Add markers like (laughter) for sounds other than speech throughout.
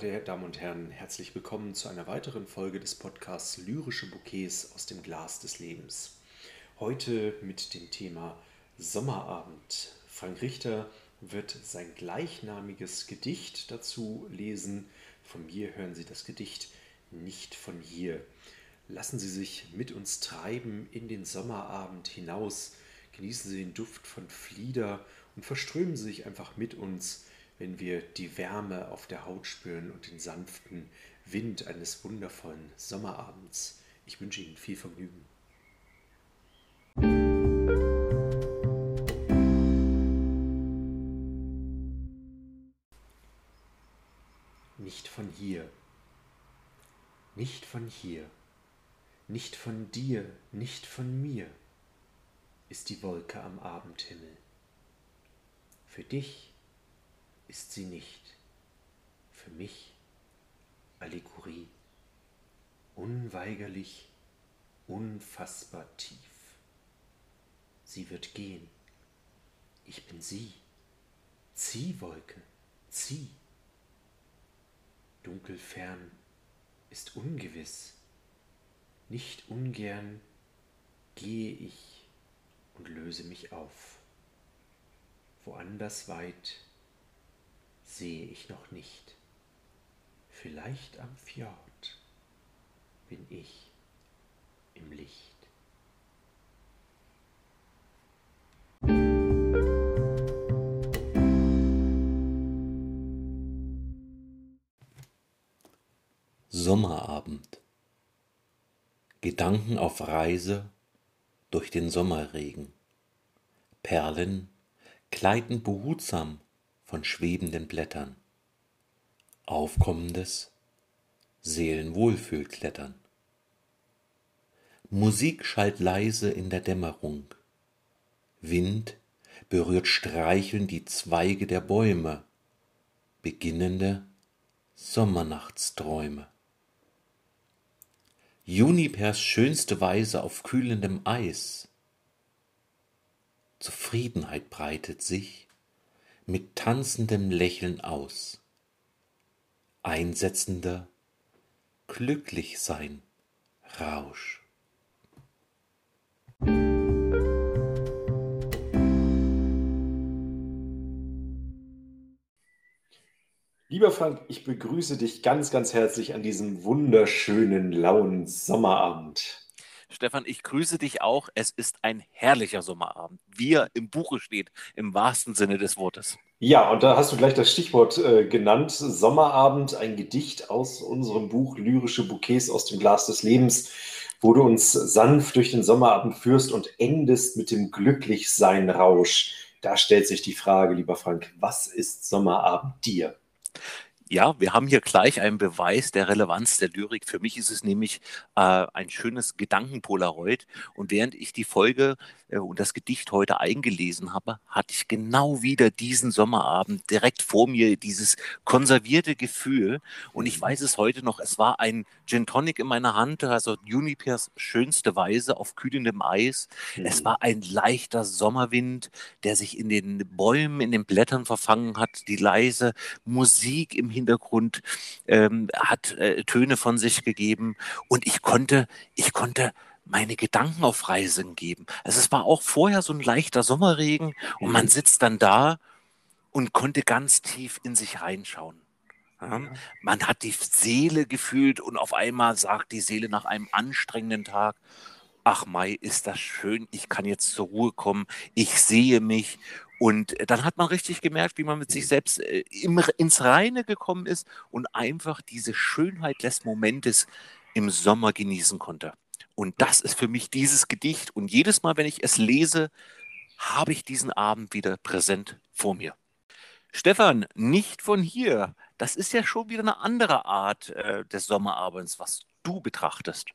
Verehrte Damen und Herren, herzlich willkommen zu einer weiteren Folge des Podcasts Lyrische Bouquets aus dem Glas des Lebens. Heute mit dem Thema Sommerabend. Frank Richter wird sein gleichnamiges Gedicht dazu lesen. Von mir hören Sie das Gedicht nicht von hier. Lassen Sie sich mit uns treiben in den Sommerabend hinaus. Genießen Sie den Duft von Flieder und verströmen Sie sich einfach mit uns wenn wir die Wärme auf der Haut spüren und den sanften Wind eines wundervollen Sommerabends. Ich wünsche Ihnen viel Vergnügen. Nicht von hier, nicht von hier, nicht von dir, nicht von mir ist die Wolke am Abendhimmel. Für dich ist sie nicht. Für mich Allegorie, unweigerlich, unfassbar tief. Sie wird gehen. Ich bin sie. Ziehwolke, zieh. Dunkel fern ist ungewiss. Nicht ungern gehe ich und löse mich auf. Woanders weit sehe ich noch nicht. Vielleicht am Fjord bin ich im Licht. Sommerabend Gedanken auf Reise durch den Sommerregen. Perlen gleiten behutsam von schwebenden Blättern. Aufkommendes Seelenwohlfühlklettern. Musik schallt leise in der Dämmerung. Wind berührt streichelnd die Zweige der Bäume. Beginnende Sommernachtsträume. Junipers schönste Weise auf kühlendem Eis. Zufriedenheit breitet sich mit tanzendem Lächeln aus. Einsetzender Glücklichsein Rausch. Lieber Frank, ich begrüße dich ganz, ganz herzlich an diesem wunderschönen, lauen Sommerabend. Stefan, ich grüße dich auch. Es ist ein herrlicher Sommerabend, wie er im Buche steht, im wahrsten Sinne des Wortes. Ja, und da hast du gleich das Stichwort äh, genannt. Sommerabend, ein Gedicht aus unserem Buch Lyrische Bouquets aus dem Glas des Lebens, wo du uns sanft durch den Sommerabend führst und endest mit dem Glücklichsein-Rausch. Da stellt sich die Frage, lieber Frank, was ist Sommerabend dir? Ja, wir haben hier gleich einen Beweis der Relevanz der Lyrik. Für mich ist es nämlich äh, ein schönes Gedankenpolaroid. Und während ich die Folge und das Gedicht heute eingelesen habe, hatte ich genau wieder diesen Sommerabend direkt vor mir dieses konservierte Gefühl. Und ich weiß es heute noch, es war ein Gin Tonic in meiner Hand, also Junipers schönste Weise auf kühlendem Eis. Mhm. Es war ein leichter Sommerwind, der sich in den Bäumen, in den Blättern verfangen hat, die leise Musik im Hintergrund Hintergrund ähm, hat äh, Töne von sich gegeben und ich konnte, ich konnte meine Gedanken auf Reisen geben. Also es war auch vorher so ein leichter Sommerregen und man mhm. sitzt dann da und konnte ganz tief in sich reinschauen. Ja, man hat die Seele gefühlt und auf einmal sagt die Seele nach einem anstrengenden Tag, ach Mai, ist das schön, ich kann jetzt zur Ruhe kommen, ich sehe mich und dann hat man richtig gemerkt, wie man mit sich selbst äh, im, ins Reine gekommen ist und einfach diese Schönheit des Momentes im Sommer genießen konnte. Und das ist für mich dieses Gedicht. Und jedes Mal, wenn ich es lese, habe ich diesen Abend wieder präsent vor mir. Stefan, nicht von hier. Das ist ja schon wieder eine andere Art äh, des Sommerabends, was du betrachtest.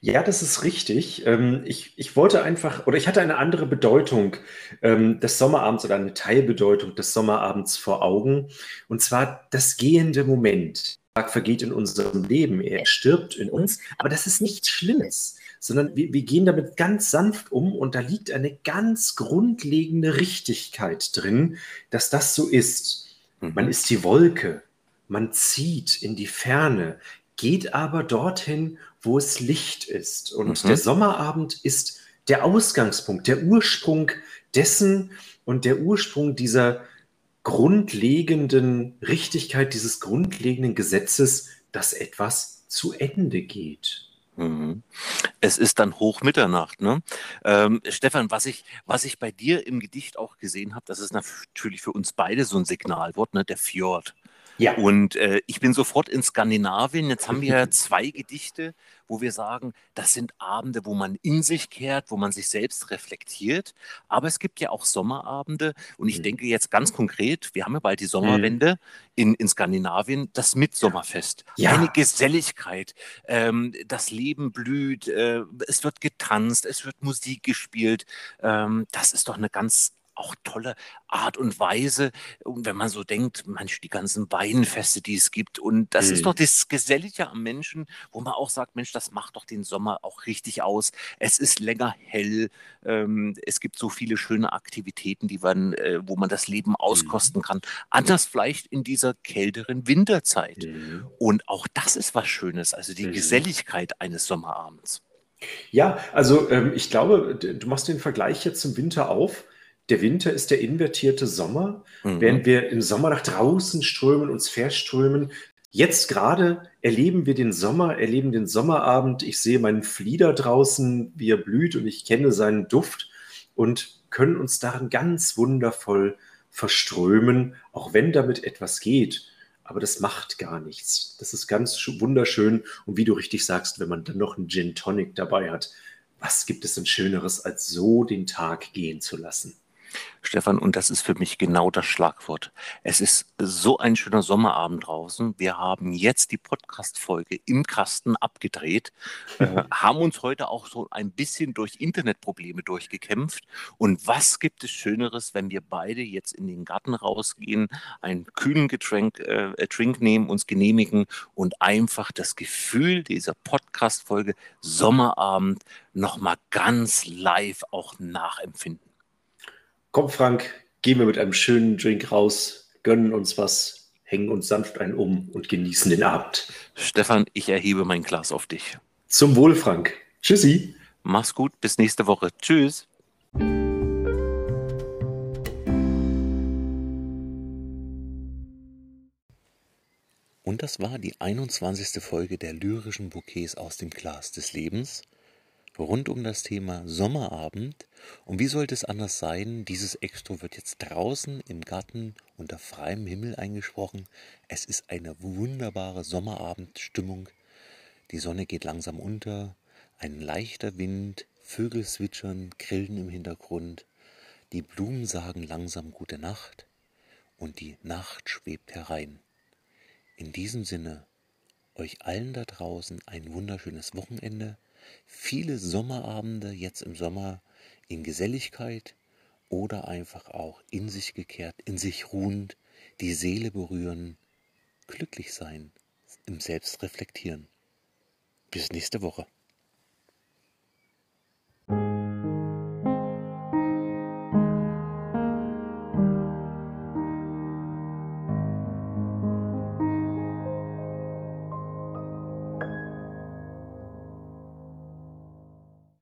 Ja, das ist richtig. Ähm, ich, ich wollte einfach, oder ich hatte eine andere Bedeutung ähm, des Sommerabends oder eine Teilbedeutung des Sommerabends vor Augen. Und zwar das gehende Moment. Der Tag vergeht in unserem Leben, er stirbt in uns, aber das ist nichts Schlimmes, sondern wir, wir gehen damit ganz sanft um und da liegt eine ganz grundlegende Richtigkeit drin, dass das so ist. Man ist die Wolke, man zieht in die Ferne, geht aber dorthin, wo es Licht ist. Und Mhm. der Sommerabend ist der Ausgangspunkt, der Ursprung dessen und der Ursprung dieser grundlegenden Richtigkeit, dieses grundlegenden Gesetzes, dass etwas zu Ende geht. Mhm. Es ist dann Hochmitternacht, ne? Ähm, Stefan, was ich, was ich bei dir im Gedicht auch gesehen habe, das ist natürlich für uns beide so ein Signalwort, ne? Der Fjord. Ja. Und äh, ich bin sofort in Skandinavien. Jetzt haben wir (laughs) zwei Gedichte, wo wir sagen, das sind Abende, wo man in sich kehrt, wo man sich selbst reflektiert. Aber es gibt ja auch Sommerabende. Und ich Mhm. denke jetzt ganz konkret, wir haben ja bald die Sommerwende in, in Skandinavien, das Mitsommerfest. Ja. Eine Geselligkeit. Ähm, das Leben blüht, äh, es wird getanzt, es wird Musik gespielt. Ähm, das ist doch eine ganz auch tolle Art und Weise. Und wenn man so denkt, Mensch, die ganzen Weinfeste, die es gibt. Und das Mhm. ist doch das Gesellige am Menschen, wo man auch sagt, Mensch, das macht doch den Sommer auch richtig aus. Es ist länger hell. Ähm, es gibt so viele schöne Aktivitäten, die man, äh, wo man das Leben auskosten kann. Anders vielleicht in dieser kälteren Winterzeit. Mhm. Und auch das ist was Schönes, also die Mhm. Geselligkeit eines Sommerabends. Ja, also ähm, ich glaube, du machst den Vergleich jetzt zum Winter auf. Der Winter ist der invertierte Sommer, Mhm. während wir im Sommer nach draußen strömen, uns verströmen. Jetzt gerade erleben wir den Sommer, erleben den Sommerabend. Ich sehe meinen Flieder draußen, wie er blüht und ich kenne seinen Duft und können uns darin ganz wundervoll verströmen, auch wenn damit etwas geht. Aber das macht gar nichts. Das ist ganz sch- wunderschön. Und wie du richtig sagst, wenn man dann noch einen Gin Tonic dabei hat, was gibt es denn Schöneres, als so den Tag gehen zu lassen? Stefan, und das ist für mich genau das Schlagwort. Es ist so ein schöner Sommerabend draußen. Wir haben jetzt die Podcast-Folge im Kasten abgedreht, äh, haben uns heute auch so ein bisschen durch Internetprobleme durchgekämpft. Und was gibt es Schöneres, wenn wir beide jetzt in den Garten rausgehen, einen kühlen Getränk, äh, äh, Drink nehmen, uns genehmigen und einfach das Gefühl dieser Podcast-Folge Sommerabend nochmal ganz live auch nachempfinden. Komm, Frank, gehen wir mit einem schönen Drink raus, gönnen uns was, hängen uns sanft einen um und genießen den Abend. Stefan, ich erhebe mein Glas auf dich. Zum Wohl, Frank. Tschüssi. Mach's gut, bis nächste Woche. Tschüss. Und das war die 21. Folge der lyrischen Bouquets aus dem Glas des Lebens rund um das Thema Sommerabend. Und wie sollte es anders sein? Dieses Extra wird jetzt draußen im Garten unter freiem Himmel eingesprochen. Es ist eine wunderbare Sommerabendstimmung. Die Sonne geht langsam unter, ein leichter Wind, Vögel zwitschern, Grillen im Hintergrund. Die Blumen sagen langsam gute Nacht und die Nacht schwebt herein. In diesem Sinne, euch allen da draußen ein wunderschönes Wochenende, viele Sommerabende jetzt im Sommer in Geselligkeit oder einfach auch in sich gekehrt, in sich ruhend, die Seele berühren, glücklich sein, im Selbstreflektieren. Bis nächste Woche.